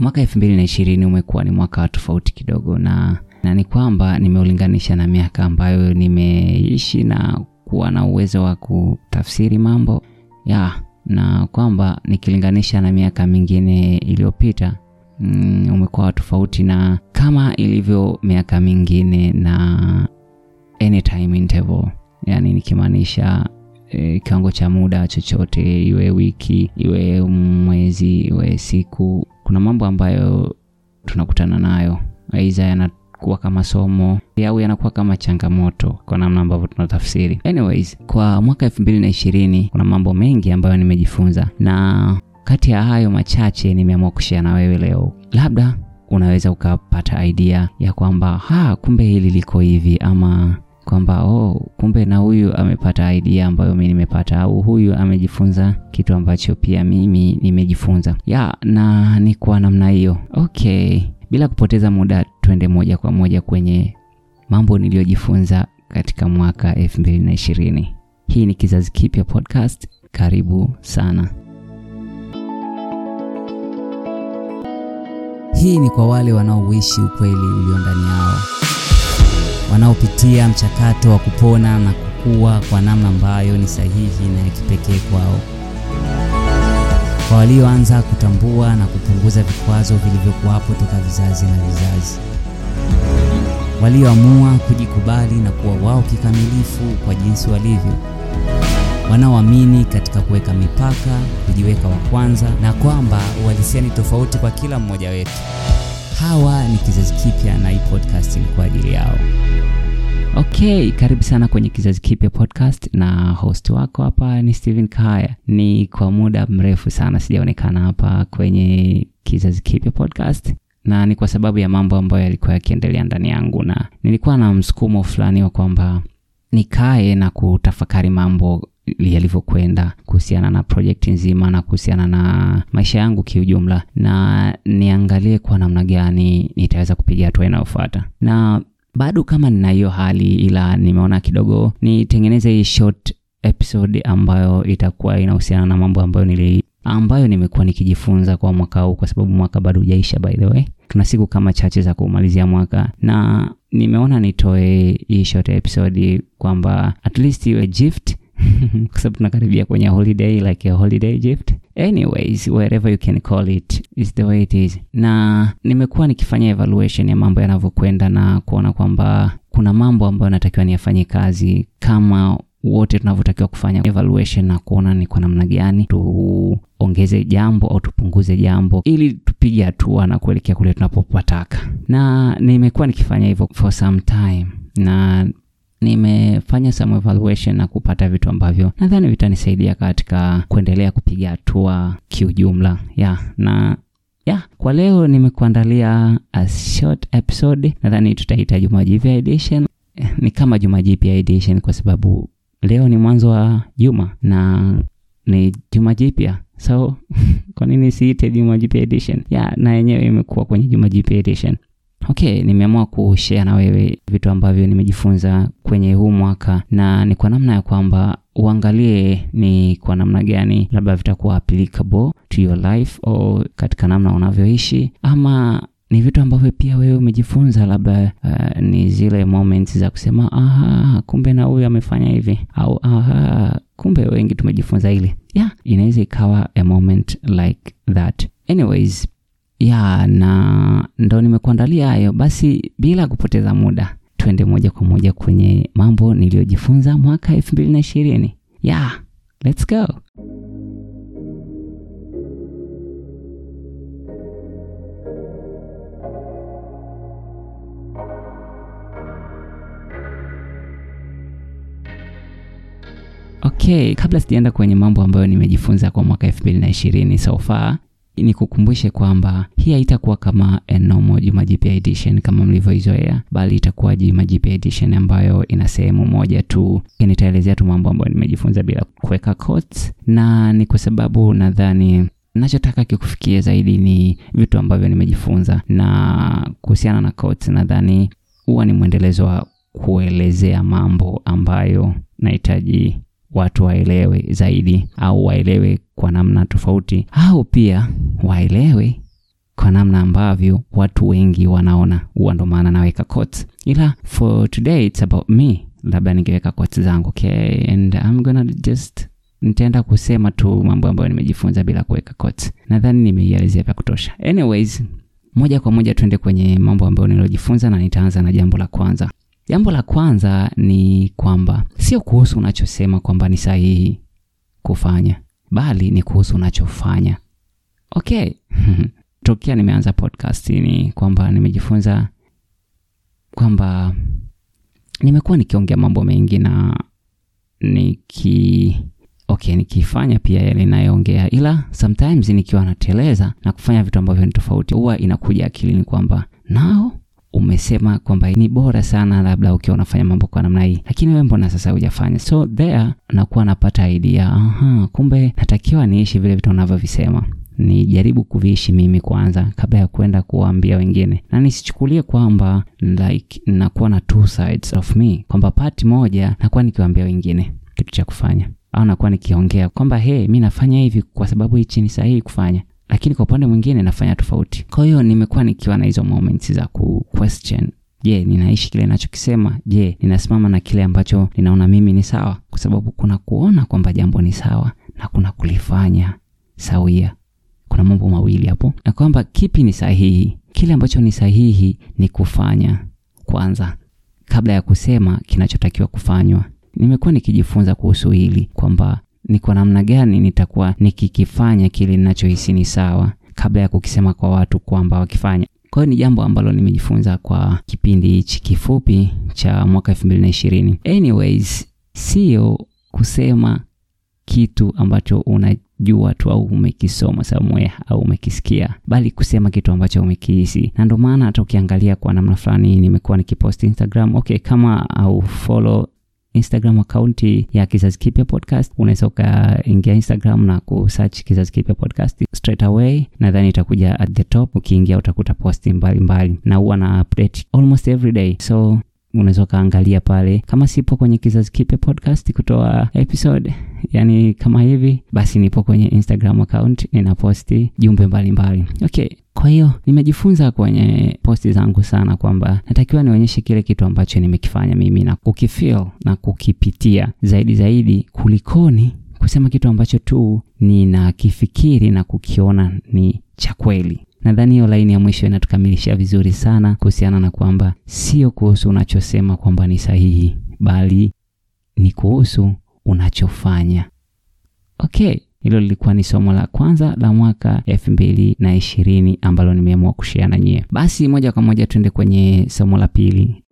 mwaka elfu mbili na ishirini umekuwa ni mwaka wa tofauti kidogo na na ni kwamba nimeulinganisha na miaka ambayo nimeishi na kuwa na uwezo wa kutafsiri mambo. Ya na kwamba nikilinganisha na miaka mingine iliyopita mm, umekuwa wa tofauti na kama ilivyo miaka mingine na anytime interval. Yani nikimaanisha e, kiwango cha muda chochote iwe wiki iwe mwezi iwe siku kuna mambo ambayo tunakutana nayo. Aidha yanakuwa kama somo au yanakuwa kama changamoto kwa namna ambavyo tunatafsiri. Anyways kwa mwaka elfu mbili na ishirini kuna mambo mengi ambayo nimejifunza. Na kati ya hayo machache nimeamua kushare na wewe leo. Labda unaweza ukapata idea ya kwamba ha kumbe hili liko hivi ama kwamba oh, kumbe na huyu amepata idea ambayo mi nimepata au huyu amejifunza kitu ambacho pia mimi nimejifunza. Ya na ni kwa namna hiyo. Okay bila kupoteza muda twende moja kwa moja kwenye mambo niliyojifunza katika mwaka 2020 hii ni kizazi kipya podcast. Karibu sana. Hii ni kwa wale wanaoishi ukweli ulio ndani yao, wanaopitia mchakato wa kupona na kukua kwa namna ambayo ni sahihi na ya kipekee kwao, kwa walioanza kutambua na kupunguza vikwazo vilivyokuwapo toka vizazi na vizazi, walioamua kujikubali na kuwa wao kikamilifu kwa jinsi walivyo, wanaoamini katika kuweka mipaka, kujiweka wa kwanza, na kwamba uhalisia ni tofauti kwa kila mmoja wetu. Hawa ni kizazi kipya, na hii podcast ni kwa ajili yao. okay karibu sana kwenye kizazi kipya podcast na host wako hapa ni steven kaya ni kwa muda mrefu sana sijaonekana hapa kwenye kizazi kipya podcast na ni kwa sababu ya mambo ambayo yalikuwa yakiendelea ndani yangu na nilikuwa na msukumo fulani wa kwamba nikae na kutafakari mambo yalivyokwenda kuhusiana na project nzima na kuhusiana na maisha yangu kiujumla. Na niangalie kwa namna gani nitaweza kupiga hatua inayofuata. Na bado kama nina hiyo hali ila nimeona kidogo nitengeneze hii short episode ambayo itakuwa inahusiana na mambo ambayo nili ambayo nimekuwa nikijifunza kwa mwaka huu kwa sababu mwaka bado hujaisha by the way. Tuna siku kama chache za kumalizia mwaka. Na nimeona nitoe hii short episode kwamba at least iwe gift kwa sababu tunakaribia kwenye holiday like a holiday gift. Anyways wherever you can call it is the way it is. Na nimekuwa nikifanya evaluation ya mambo yanavyokwenda na kuona kwamba kuna mambo ambayo natakiwa niyafanye kazi kama wote tunavyotakiwa kufanya evaluation na kuona ni kwa namna gani tuongeze jambo au tupunguze jambo ili tupige hatua na kuelekea kule tunapopataka. Na nimekuwa nikifanya hivyo for some time na nimefanya some evaluation na kupata vitu ambavyo nadhani vitanisaidia katika kuendelea kupiga hatua kiujumla. Yeah, na yeah, kwa leo nimekuandalia a short episode. Nadhani tutaita juma jipya edition. Ni kama juma jipya edition kwa sababu leo ni mwanzo wa juma na ni juma jipya so kwa nini siite juma jipya edition? Ya na yenyewe imekuwa kwenye juma jipya edition okay nimeamua kushare na wewe vitu ambavyo nimejifunza kwenye huu mwaka na ni kwa namna ya kwamba uangalie ni kwa namna gani labda vitakuwa applicable to your life au katika namna unavyoishi ama ni vitu ambavyo pia wewe umejifunza labda uh, ni zile moments za kusema aha kumbe na huyu amefanya hivi au aha kumbe wengi tumejifunza hili. Yeah inaweza ikawa a moment like that. Anyways ya na ndo nimekuandalia hayo. Basi bila kupoteza muda twende moja kwa moja kwenye mambo niliyojifunza mwaka elfu mbili na ishirini. Ya let's go. Okay kabla sijaenda kwenye mambo ambayo nimejifunza kwa mwaka elfu mbili na ishirini so far nikukumbushe kwamba hii haitakuwa kama a normal juma jipya edition kama mlivyoizoea bali itakuwa juma jipya edition ambayo ina sehemu moja tu. Nitaelezea tu mambo ambayo nimejifunza bila kuweka na ni kwa sababu nadhani nachotaka kikufikia zaidi ni vitu ambavyo nimejifunza. Na kuhusiana na nadhani huwa ni mwendelezo wa kuelezea mambo ambayo nahitaji watu waelewe zaidi au waelewe kwa namna tofauti au pia waelewe kwa namna ambavyo watu wengi wanaona. Huwa ndo maana naweka quotes. Ila for today it's about me. Labda ningeweka quotes zangu. Okay and I'm gonna just nitaenda kusema tu mambo ambayo nimejifunza bila kuweka quotes. Nadhani nimeielezea vya kutosha. Anyways moja kwa moja tuende kwenye mambo ambayo nilojifunza na nitaanza na jambo la kwanza jambo la kwanza ni kwamba sio kuhusu unachosema kwamba ni sahihi kufanya bali ni kuhusu unachofanya. Okay tokea nimeanza podcast ni kwamba nimejifunza kwamba nimekuwa nikiongea mambo mengi na niki okay nikifanya pia yale inayoongea ila sometimes nikiwa nateleza na kufanya vitu ambavyo ni tofauti huwa inakuja akilini kwamba nao umesema kwamba ni bora sana labda ukiwa unafanya mambo kwa namna hii lakini wewe mbona sasa hujafanya? So there nakuwa napata idea. Aha kumbe natakiwa niishi vile vitu unavyovisema nijaribu kuviishi mimi kwanza kabla ya kwenda kuwaambia wengine. Na nisichukulie kwamba like nakuwa na two sides of me. Kwamba pati moja nakuwa nikiwaambia wengine kitu cha kufanya. Au nakuwa nikiongea kwamba hey mi nafanya hivi kwa sababu hichi ni sahihi kufanya lakini kwa upande mwingine nafanya tofauti. Kwa hiyo nimekuwa nikiwa na hizo moments za ku question. Je ninaishi kile ninachokisema? Je ninasimama na kile ambacho ninaona mimi ni sawa? Kwa sababu kuna kuona kwamba jambo ni sawa na kuna kulifanya sawia. Kuna mambo mawili hapo. Na kwamba kipi ni sahihi? Kile ambacho ni sahihi ni kufanya kwanza kabla ya kusema kinachotakiwa kufanywa. Nimekuwa nikijifunza kuhusu hili kwamba ni kwa namna gani nitakuwa nikikifanya kile ninachohisi ni sawa kabla ya kukisema kwa watu kwamba wakifanya. Kwa hiyo ni jambo ambalo nimejifunza kwa kipindi hichi kifupi cha mwaka 2020 anyways sio kusema kitu ambacho unajua tu au umekisoma somewhere au umekisikia bali kusema kitu ambacho umekihisi. Na ndio maana hata ukiangalia kwa namna fulani nimekuwa nikipost instagram okay kama au follow instagram akaunti ya kizazi kipya podcast. Unaweza ukaingia instagram na kusearch kizazi kipya podcast straight away. Nadhani itakuja at the top. Ukiingia utakuta posti mbalimbali na huwa na update almost every day. So unaweza ukaangalia pale. Kama sipo kwenye kizazi kipya podcast kutoa episode yani kama hivi basi nipo kwenye instagram account ninaposti jumbe mbalimbali. Okay kwa hiyo nimejifunza kwenye posti zangu sana kwamba natakiwa nionyeshe kile kitu ambacho nimekifanya mimi na kukifil na kukipitia zaidi zaidi kulikoni kusema kitu ambacho tu ninakifikiri na kukiona ni cha kweli nadhani hiyo laini ya mwisho inatukamilishia vizuri sana kuhusiana na kwamba sio kuhusu unachosema kwamba ni sahihi bali ni kuhusu unachofanya. Okay hilo lilikuwa ni somo la kwanza la mwaka elfu mbili na ishirini ambalo nimeamua kushia na nyie. Basi moja kwa moja tuende kwenye somo la pili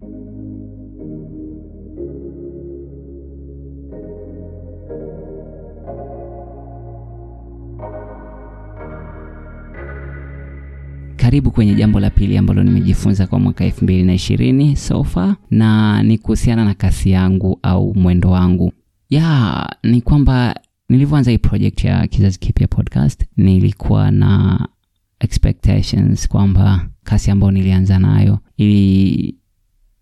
karibu kwenye jambo la pili ambalo nimejifunza kwa mwaka elfu mbili na ishirini so far na ni kuhusiana na kasi yangu au mwendo wangu. Ya ni kwamba nilivyoanza hii project ya kizazi kipya podcast nilikuwa na expectations kwamba kasi ambayo nilianza nayo ili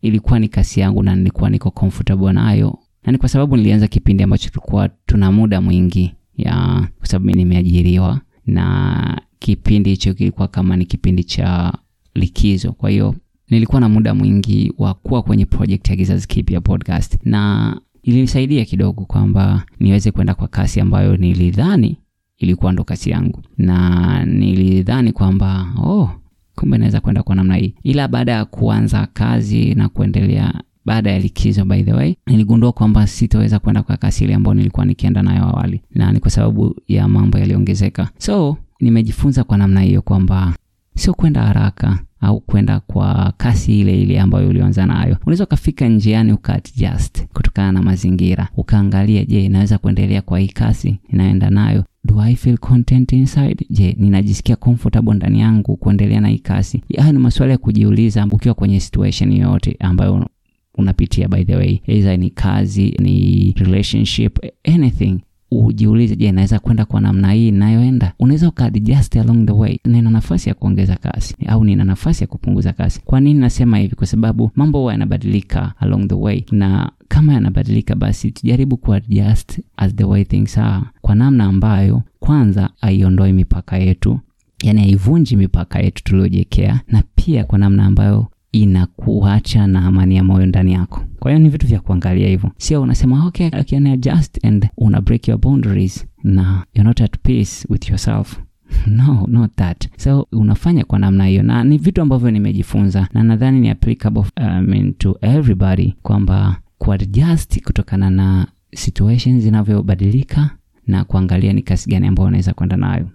ilikuwa ni kasi yangu na nilikuwa niko comfortable nayo. Na ni kwa sababu nilianza kipindi ambacho tulikuwa tuna muda mwingi ya kwa sababu mi nimeajiriwa na kipindi hicho kilikuwa kama ni kipindi cha likizo. Kwa hiyo nilikuwa na muda mwingi wa kuwa kwenye project ya kizazi kipya podcast. Na ilinisaidia kidogo kwamba niweze kwenda kwa kasi ambayo nilidhani ilikuwa ndo kasi yangu. Na nilidhani kwamba oh kumbe naweza kwenda kwa namna hii. Ila baada ya kuanza kazi na kuendelea baada ya likizo by the way niligundua kwamba sitaweza kwenda kwa kasi ile ambayo nilikuwa nikienda nayo awali. Na ni kwa sababu ya mambo yaliongezeka. So nimejifunza kwa namna hiyo kwamba sio kwenda haraka au kwenda kwa kasi ile ile ambayo ulioanza nayo. Unaweza ukafika njiani ukaadjust kutokana na mazingira. Ukaangalia je naweza kuendelea kwa hii kasi inayoenda nayo? Do i feel content inside? Je ninajisikia comfortable ndani yangu kuendelea na hii kasi? Haya ni maswali ya kujiuliza ukiwa kwenye situation yoyote ambayo unapitia by the way. Either ni kazi ni relationship anything ujiulize je naweza kwenda kwa namna hii inayoenda unaweza ukaadjust along the way. Nina nafasi ya kuongeza kasi au nina nafasi ya kupunguza kasi. Kwa nini nasema hivi? Kwa sababu mambo huwa yanabadilika along the way. Na kama yanabadilika basi tujaribu kuadjust as the way things are. Kwa namna ambayo kwanza aiondoi mipaka yetu yani haivunji mipaka yetu tuliojiwekea na pia kwa namna ambayo inakuacha na amani ya moyo ndani yako. Kwa hiyo ni vitu vya kuangalia hivyo. Sio unasema okay can adjust and una break your boundaries. Na you're not at peace with yourself. No not that. So unafanya kwa namna hiyo. Na ni vitu ambavyo nimejifunza na nadhani ni applicable I mean, to everybody kwamba kuadjust kutokana na situations zinavyobadilika na kuangalia ni kasi gani ambayo unaweza kwenda nayo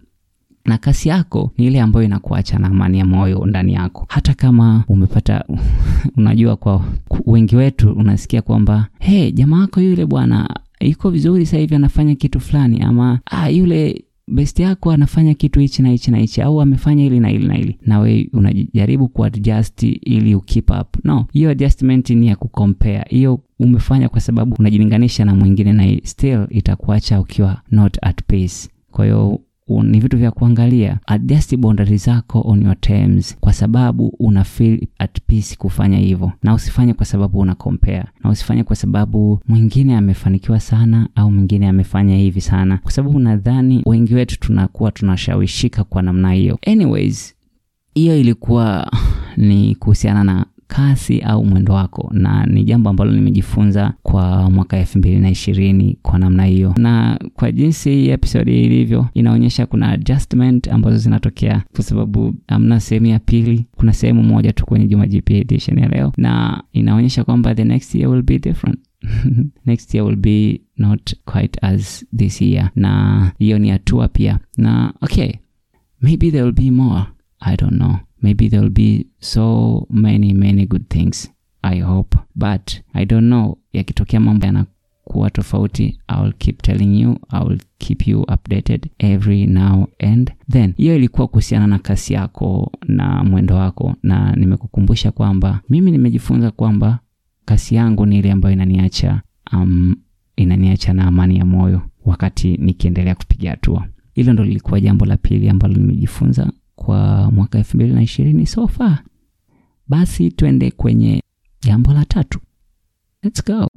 na kasi yako ni ile ambayo inakuacha na amani ya moyo ndani yako. Hata kama umepata unajua kwa wengi wetu unasikia kwamba hey, jamaa wako yule bwana yuko vizuri sasa hivi anafanya kitu fulani ama ah, yule best yako anafanya kitu hichi na hichi na hichi au amefanya hili na hili na hili. Na we unajaribu kuadjust ili ukeep up. No hiyo adjustment ni ya kucompare hiyo umefanya kwa sababu unajilinganisha na mwingine na still itakuacha ukiwa not at pace kwa hiyo ni vitu vya kuangalia. Adjust boundary zako on your terms kwa sababu una feel at peace kufanya hivyo. Na usifanye kwa sababu una compare. Na usifanye kwa sababu mwingine amefanikiwa sana au mwingine amefanya hivi sana. Kwa sababu nadhani wengi wetu tunakuwa tunashawishika kwa namna hiyo. Anyways hiyo ilikuwa ni kuhusiana na kasi au mwendo wako. Na ni jambo ambalo nimejifunza kwa mwaka elfu mbili na ishirini kwa namna hiyo. Na kwa jinsi hii episodi ilivyo inaonyesha kuna adjustment ambazo zinatokea kwa sababu hamna sehemu ya pili kuna sehemu moja tu kwenye juma jipya edition ya leo. Na inaonyesha kwamba the next year will be different. Next year will be not quite as this year. Na hiyo ni hatua pia. Na okay maybe there will be more. I don't know maybe there'll be so many many good things i hope. But i don't know. Yakitokea mambo yanakuwa tofauti iwill keep telling you iwill keep you updated every now and then. Hiyo ilikuwa kuhusiana na kasi yako na mwendo wako na nimekukumbusha kwamba mimi nimejifunza kwamba kasi yangu ni ile ambayo inaniacha um, inaniacha na amani ya moyo wakati nikiendelea kupiga hatua. Hilo ndo lilikuwa jambo la pili ambalo nimejifunza kwa mwaka elfu mbili na ishirini so far. Basi twende kwenye jambo la tatu. Let's go.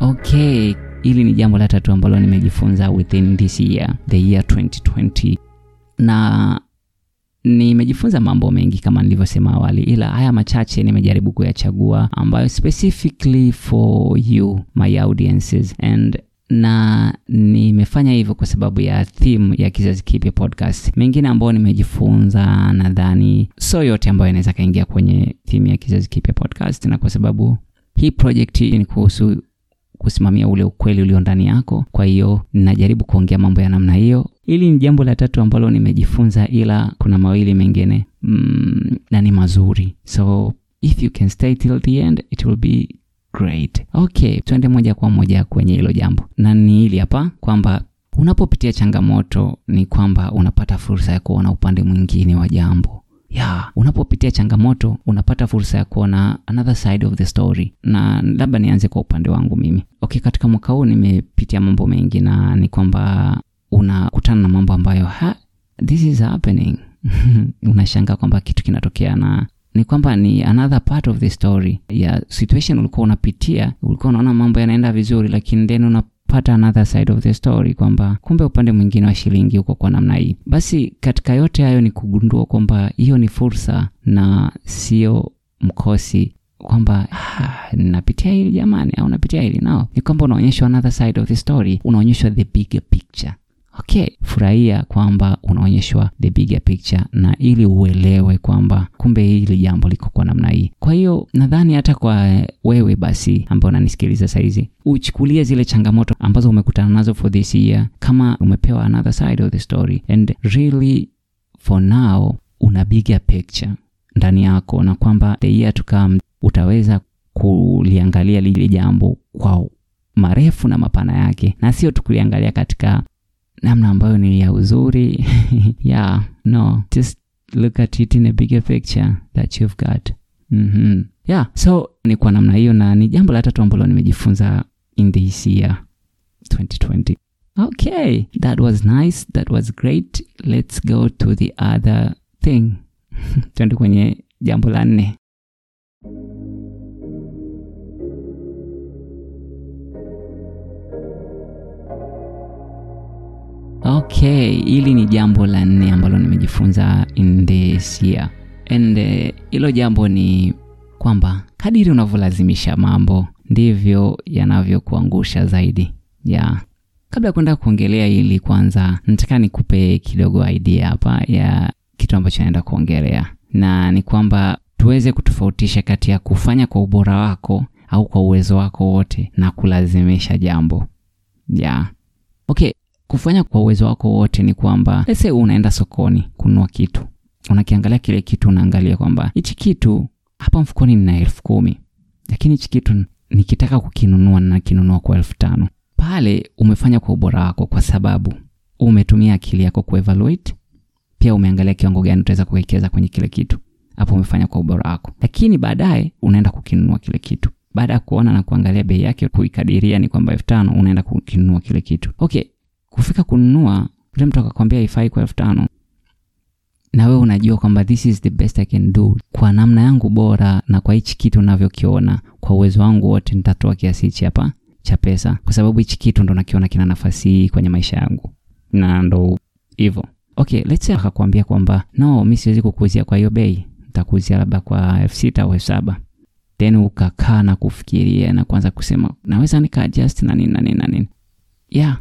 okay hili ni jambo la tatu ambalo nimejifunza within this year the year 2020 na nimejifunza mambo mengi kama nilivyosema awali ila haya machache nimejaribu kuyachagua ambayo specifically for you my audiences. And na nimefanya hivyo kwa sababu ya theme ya kizazi kipya podcast. Mengine ambayo nimejifunza nadhani so yote ambayo inaweza kaingia kwenye theme ya kizazi kipya podcast na kwa sababu hii project ni kuhusu kusimamia ule ukweli ulio ndani yako. Kwa hiyo ninajaribu kuongea mambo ya namna hiyo. Hili ni jambo la tatu ambalo nimejifunza ila kuna mawili mengine mm, na ni mazuri. So if you can stay till the end it will be great. Okay tuende moja kwa moja kwenye hilo jambo. Na ni hili hapa kwamba unapopitia changamoto ni kwamba unapata fursa ya kuona upande mwingine wa jambo yeah, unapopitia changamoto unapata fursa ya kuona another side of the story. Na labda nianze kwa upande wangu mimi. Okay katika mwaka huu nimepitia mambo mengi na ni kwamba unakutana na mambo ambayo ha, this is happening. Unashanga kwamba kitu kinatokea na ni kwamba ni another part of the story. Ya situation ulikuwa unapitia ulikuwa unaona mambo yanaenda vizuri lakini then unapata another side of the story kwamba kumbe upande mwingine wa shilingi uko kwa namna hii. Basi katika yote hayo ni kugundua kwamba hiyo ni fursa na sio mkosi kwamba ah, napitia hili jamani au napitia hili. Nao ni kwamba unaonyeshwa another side of the story unaonyeshwa the bigger picture okay furahia kwamba unaonyeshwa the bigger picture na ili uelewe kwamba kumbe hili jambo liko kwa namna hii. Kwa hiyo nadhani hata kwa wewe basi ambao unanisikiliza sahizi uchukulie zile changamoto ambazo umekutana nazo for this year kama umepewa another side of the story. And really for now una bigger picture ndani yako na kwamba the year to come utaweza kuliangalia lile jambo kwa marefu na mapana yake. Na sio tu kuliangalia katika namna ambayo ni ya uzuri. Yeah no just look at it in a bigger picture that you've got. Mm-hmm. yeah so ni kwa namna hiyo na ni jambo la tatu ambalo nimejifunza in this year 2020 okay that was nice that was great. Let's go to the other thing. Twende kwenye jambo la nne okay hili ni jambo la nne ambalo nimejifunza in this and hilo hilo jambo ni kwamba kadiri unavyolazimisha mambo ndivyo yanavyokuangusha zaidi yeah. kabla ya kuenda kuongelea hili kwanza nataka nikupe kidogo idea hapa ya kitu ambacho naenda kuongelea na ni kwamba tuweze kutofautisha kati ya kufanya kwa ubora wako au kwa uwezo wako wote na kulazimisha jambo yeah. okay kufanya kwa uwezo wako wote ni kwamba lese unaenda sokoni kununua kitu. Unakiangalia kile kitu unaangalia kwamba hichi kitu hapa mfukoni nina elfu kumi lakini hichi kitu nikitaka kukinunua nakinunua kwa elfu tano. Pale umefanya kwa ubora wako kwa sababu umetumia akili yako kuevaluate pia umeangalia kiwango gani utaweza kuwekeza kwenye kile kitu. Hapo umefanya kwa ubora wako. Lakini baadaye unaenda kukinunua kile kitu. Baada ya kuona na kuangalia bei yake kuikadiria ni kwamba elfu tano unaenda kukinunua kile kitu. Okay kufika kununua yule mtu akakwambia ifai kwa elfu tano. Na wewe unajua kwamba this is the best I can do. Kwa namna yangu bora na kwa hichi kitu navyokiona kwa uwezo wangu wote nitatoa kiasi hichi hapa cha pesa. Kwa sababu hichi kitu ndo nakiona kina nafasi kwenye maisha yangu. Na ndo hivyo. Okay let's say akakwambia kwamba no mi siwezi kukuuzia kwa hiyo bei. Nitakuuzia labda kwa elfu sita au elfu saba. Then ukakaa na kufikiria na kuanza kusema naweza nika adjust na nini na nini na nini. Yeah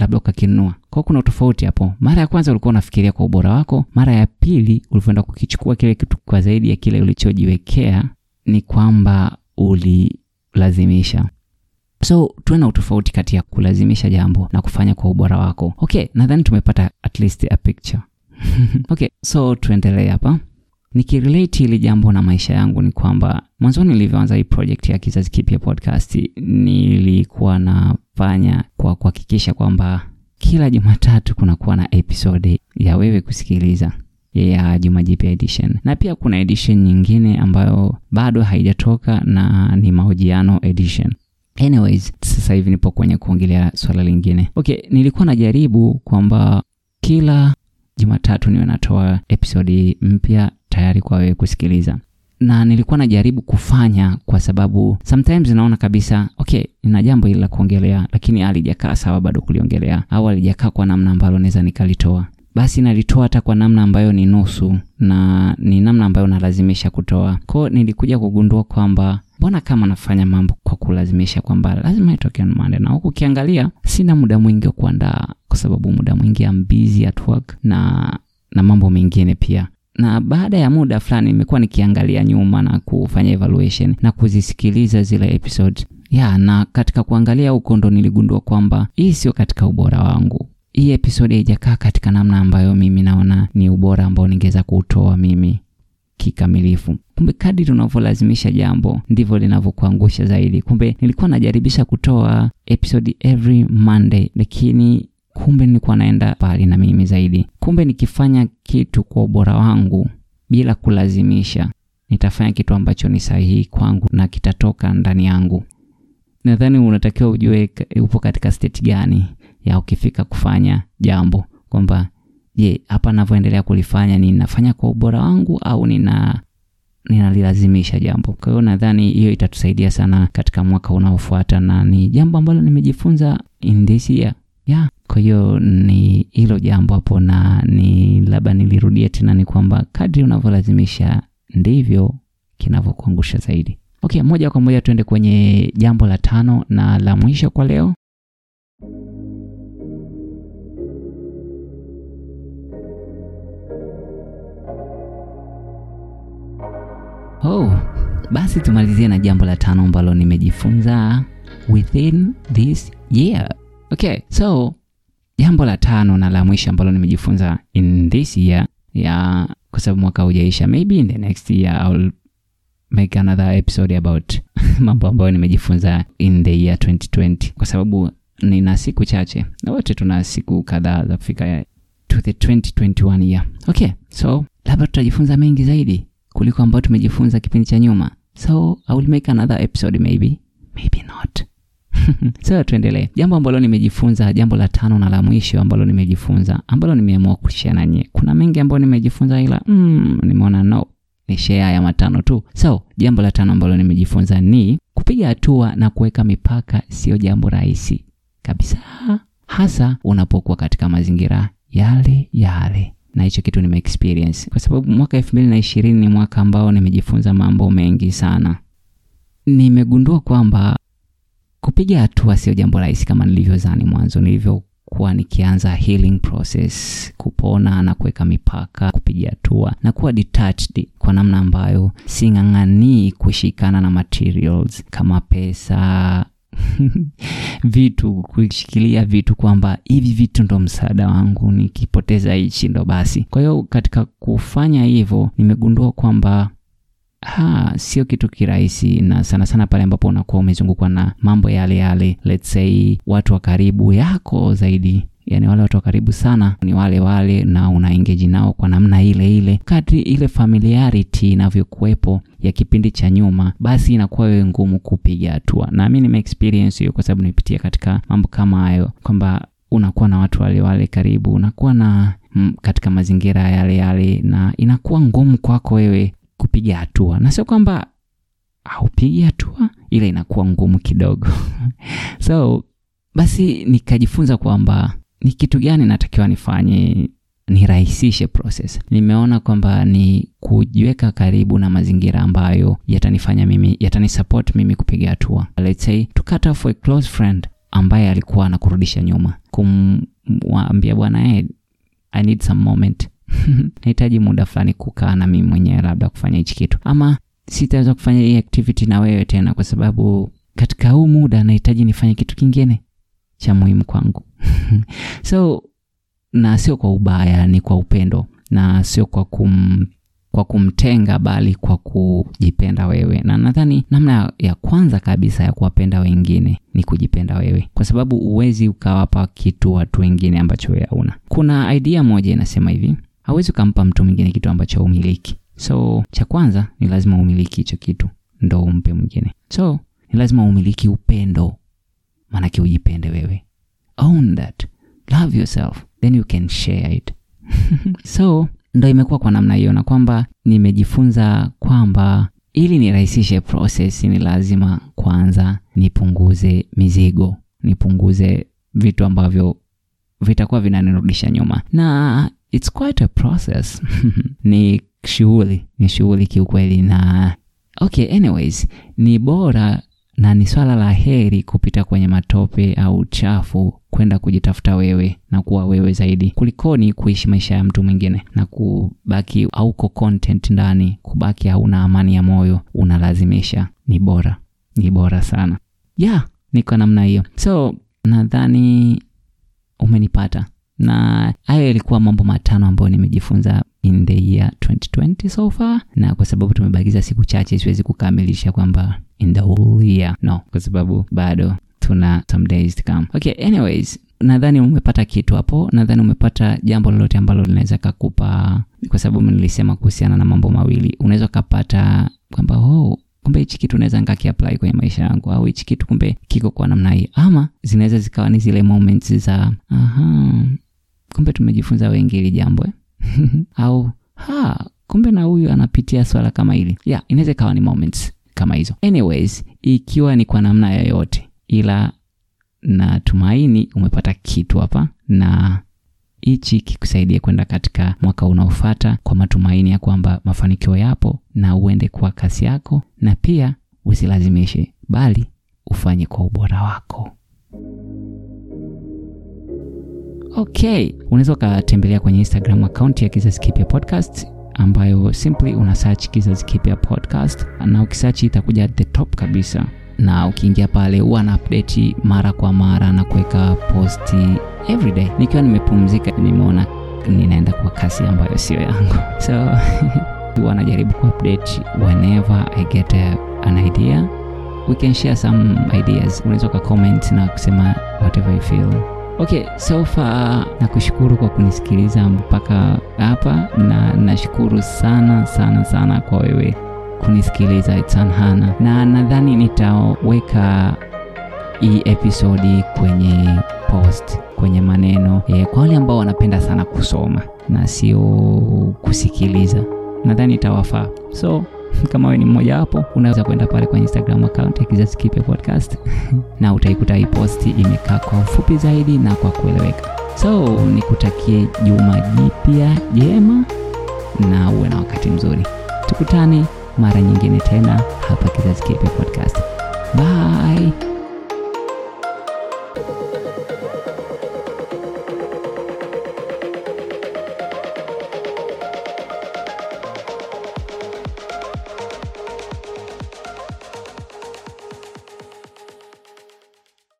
labda ukakinunua. Kwao kuna utofauti hapo. Mara ya kwanza ulikuwa unafikiria kwa ubora wako mara ya pili ulivyoenda kukichukua kile kitu kwa zaidi ya kile ulichojiwekea ni kwamba ulilazimisha. So tuwe na utofauti kati ya kulazimisha jambo na kufanya kwa ubora wako. Okay nadhani tumepata at least a picture. Okay so tuendelee hapa. Nikirelate hili jambo na maisha yangu ni kwamba mwanzoni nilivyoanza hii project ya kizazi kipya podcast nilikuwa nafanya kwa kuhakikisha kwamba kila jumatatu kunakuwa na episode ya wewe kusikiliza ya juma jipya edition. Na pia kuna edition nyingine ambayo bado haijatoka na ni mahojiano edition. Anyways sasa hivi nipo kwenye kuongelea swala lingine. Okay nilikuwa najaribu kwamba kila jumatatu niwe natoa episodi mpya tayari kwa wewe kusikiliza na nilikuwa najaribu kufanya kwa sababu sometimes naona kabisa okay nina jambo hili la kuongelea lakini alijakaa sawa bado kuliongelea au alijakaa kwa namna ambalo naweza nikalitoa. Basi nalitoa hata kwa namna ambayo ni nusu na ni namna ambayo nalazimisha kutoa. Kwao nilikuja kugundua kwamba mbona kama nafanya mambo kwa kulazimisha kwamba lazima itoke on na huku ukiangalia sina muda mwingi wa kuandaa kwa sababu muda mwingi am at work na na mambo mengine pia na baada ya muda fulani nimekuwa nikiangalia nyuma na kufanya evaluation na kuzisikiliza zile episode ya na katika kuangalia huko ndo niligundua kwamba hii sio katika ubora wangu. Hii episode haijakaa katika namna ambayo mimi naona ni ubora ambao ningeweza kuutoa mimi kikamilifu. Kumbe kadiri unavyolazimisha jambo ndivyo linavyokuangusha zaidi. Kumbe nilikuwa najaribisha kutoa episode every monday lakini kumbe nilikuwa naenda mbali na mimi zaidi. Kumbe nikifanya kitu kwa ubora wangu bila kulazimisha nitafanya kitu ambacho ni sahihi kwangu na kitatoka ndani yangu. Nadhani unatakiwa ujue upo katika state gani ya ukifika kufanya jambo. Kwamba je hapa navyoendelea kulifanya ninafanya kwa ubora wangu au nina ninalilazimisha jambo. Kwa hiyo nadhani hiyo itatusaidia sana katika mwaka unaofuata na ni jambo ambalo nimejifunza in this year yeah kwa hiyo ni hilo jambo hapo na ni labda nilirudie tena ni kwamba kadri unavyolazimisha ndivyo kinavyokuangusha zaidi. Okay moja kwa moja tuende kwenye jambo la tano na la mwisho kwa leo. Oh basi tumalizie na jambo la tano ambalo nimejifunza within this year okay so jambo la tano na la mwisho ambalo nimejifunza in this year ya kwa sababu mwaka hujaisha maybe in the next year I'll make another episode about mambo ambayo nimejifunza in the year 2020 kwa sababu nina siku chache na wote tuna siku kadhaa za kufika to the 2021 year. Okay so labda tutajifunza mengi zaidi kuliko ambayo tumejifunza kipindi cha nyuma. So i will make another episode maybe maybe not so tuendelee. Jambo ambalo nimejifunza jambo la tano na la mwisho ambalo nimejifunza ambalo nimeamua kushia nanye kuna mengi ambayo nimejifunza ila mm, nimeona no ni share ya matano tu. So jambo la tano ambalo nimejifunza ni kupiga hatua na kuweka mipaka sio jambo rahisi kabisa. Hasa unapokuwa katika mazingira yale yale. Na hicho kitu nime experience kwa sababu mwaka elfu mbili na ishirini ni mwaka ambao nimejifunza mambo mengi sana. Nimegundua kwamba kupiga hatua sio jambo rahisi kama nilivyozani mwanzo nilivyokuwa nikianza healing process kupona na kuweka mipaka kupiga hatua na kuwa detached kwa namna ambayo sing'ang'anii kushikana na materials kama pesa vitu kushikilia vitu kwamba hivi vitu ndo msaada wangu nikipoteza hichi ndo basi. Kwa hiyo katika kufanya hivyo nimegundua kwamba ha, sio kitu kirahisi na sana sana pale ambapo unakuwa umezungukwa na mambo yale yale let's say watu wa karibu yako zaidi. Yani wale watu wa karibu sana ni wale wale na una engage nao kwa namna ile ile. Kadri ile familiarity inavyokuwepo ya kipindi cha nyuma basi inakuwa wewe ngumu kupiga hatua. Na mi nimeexperience hiyo kwa sababu nimepitia katika mambo kama hayo kwamba unakuwa na watu wale wale karibu unakuwa na m, katika mazingira yale yale na inakuwa ngumu kwako wewe kupiga hatua. Na sio kwamba haupigi hatua ila inakuwa ngumu kidogo. So basi nikajifunza kwamba ni kitu gani natakiwa nifanye nirahisishe process. Nimeona kwamba ni kujiweka karibu na mazingira ambayo yatanifanya mimi yatanisupport mimi kupiga hatua. Let's say to off a close friend ambaye alikuwa anakurudisha nyuma. Kumwambia bwana hey, i need some moment nahitaji muda fulani kukaa na mimi mwenyewe labda kufanya hichi kitu. Ama sitaweza kufanya hii activity na wewe tena kwa sababu katika huu muda nahitaji nifanye kitu kingine cha muhimu kwangu. So na sio kwa ubaya ni kwa upendo. Na sio kwa kum kwa kumtenga bali kwa kujipenda wewe. Na nadhani namna ya kwanza kabisa ya kuwapenda wengine ni kujipenda wewe. Kwa sababu uwezi ukawapa kitu watu wengine ambacho wewe hauna. Kuna idea moja inasema hivi hauwezi ukampa mtu mwingine kitu ambacho umiliki so cha kwanza ni lazima umiliki hicho kitu ndo umpe mwingine. So ni lazima umiliki upendo. Maanake ujipende wewe. Own that. Love yourself. Then you can share it. So ndo imekuwa kwa namna hiyo na kwamba nimejifunza kwamba ili nirahisishe process ni lazima kwanza nipunguze mizigo nipunguze vitu ambavyo vitakuwa vinanirudisha nyuma. Na it's quite a process. Ni shughuli ni shughuli kiukweli na okay anyways ni bora na ni swala la heri kupita kwenye matope au chafu kwenda kujitafuta wewe na kuwa wewe zaidi kulikoni kuishi maisha ya mtu mwingine na kubaki auko content ndani kubaki hauna amani ya moyo unalazimisha. Ni bora ni bora sana. Ya yeah, kwa namna hiyo. So nadhani umenipata na hayo yalikuwa mambo matano ambayo nimejifunza in the year 2020 so far. Na kwa sababu tumebakiza siku chache siwezi kukamilisha kwamba in the whole year. No kwa sababu bado tuna some days to come. Okay anyways nadhani umepata kitu hapo. Nadhani umepata jambo lolote ambalo linaweza kakupa kwa sababu nilisema kuhusiana na mambo mawili. Unaweza ukapata kwamba oh, kumbe hichi kitu naweza nkakiapply kwenye maisha yangu au hichi kitu kumbe kiko kwa namna hii. Ama zinaweza zikawa ni zile moments za aha kumbe tumejifunza wengi hili jambo eh? au ha kumbe na huyu anapitia swala kama hili. Yeah inaweza ikawa ni moments kama hizo. Anyways ikiwa ni kwa namna yoyote ila natumaini umepata kitu hapa na hichi kikusaidia kwenda katika mwaka unaofata kwa matumaini ya kwamba mafanikio yapo na uende kwa kasi yako na pia usilazimishe bali ufanye kwa ubora wako okay. Unaweza ukatembelea kwenye instagram akaunti ya kizazi kipya podcast ambayo simply una search kizazi kipya podcast na ukisearch itakuja the top kabisa. Na ukiingia pale huwa na update mara kwa mara na kuweka posti everyday nikiwa nimepumzika nimeona ninaenda kwa kasi ambayo sio yangu. So huwa najaribu kuupdate whenever i get a, an idea. We can share some ideas. Unaweza ukacomment na kusema whatever you feel okay so far nakushukuru kwa kunisikiliza mpaka hapa na nashukuru sana sana sana kwa wewe kunisikiliza itsanhana na nadhani nitaweka hii episodi kwenye post kwenye maneno e, kwa wale ambao wanapenda sana kusoma na sio kusikiliza nadhani itawafaa. So kama wewe ni mmoja wapo unaweza kwenda pale kwenye instagram account ya kizazi kipya podcast na utaikuta hii posti imekaa kwa ufupi zaidi na kwa kueleweka. So nikutakie juma jipya jema na uwe na wakati mzuri. Tukutane mara nyingine tena hapa kizazi kipya podcast. Bye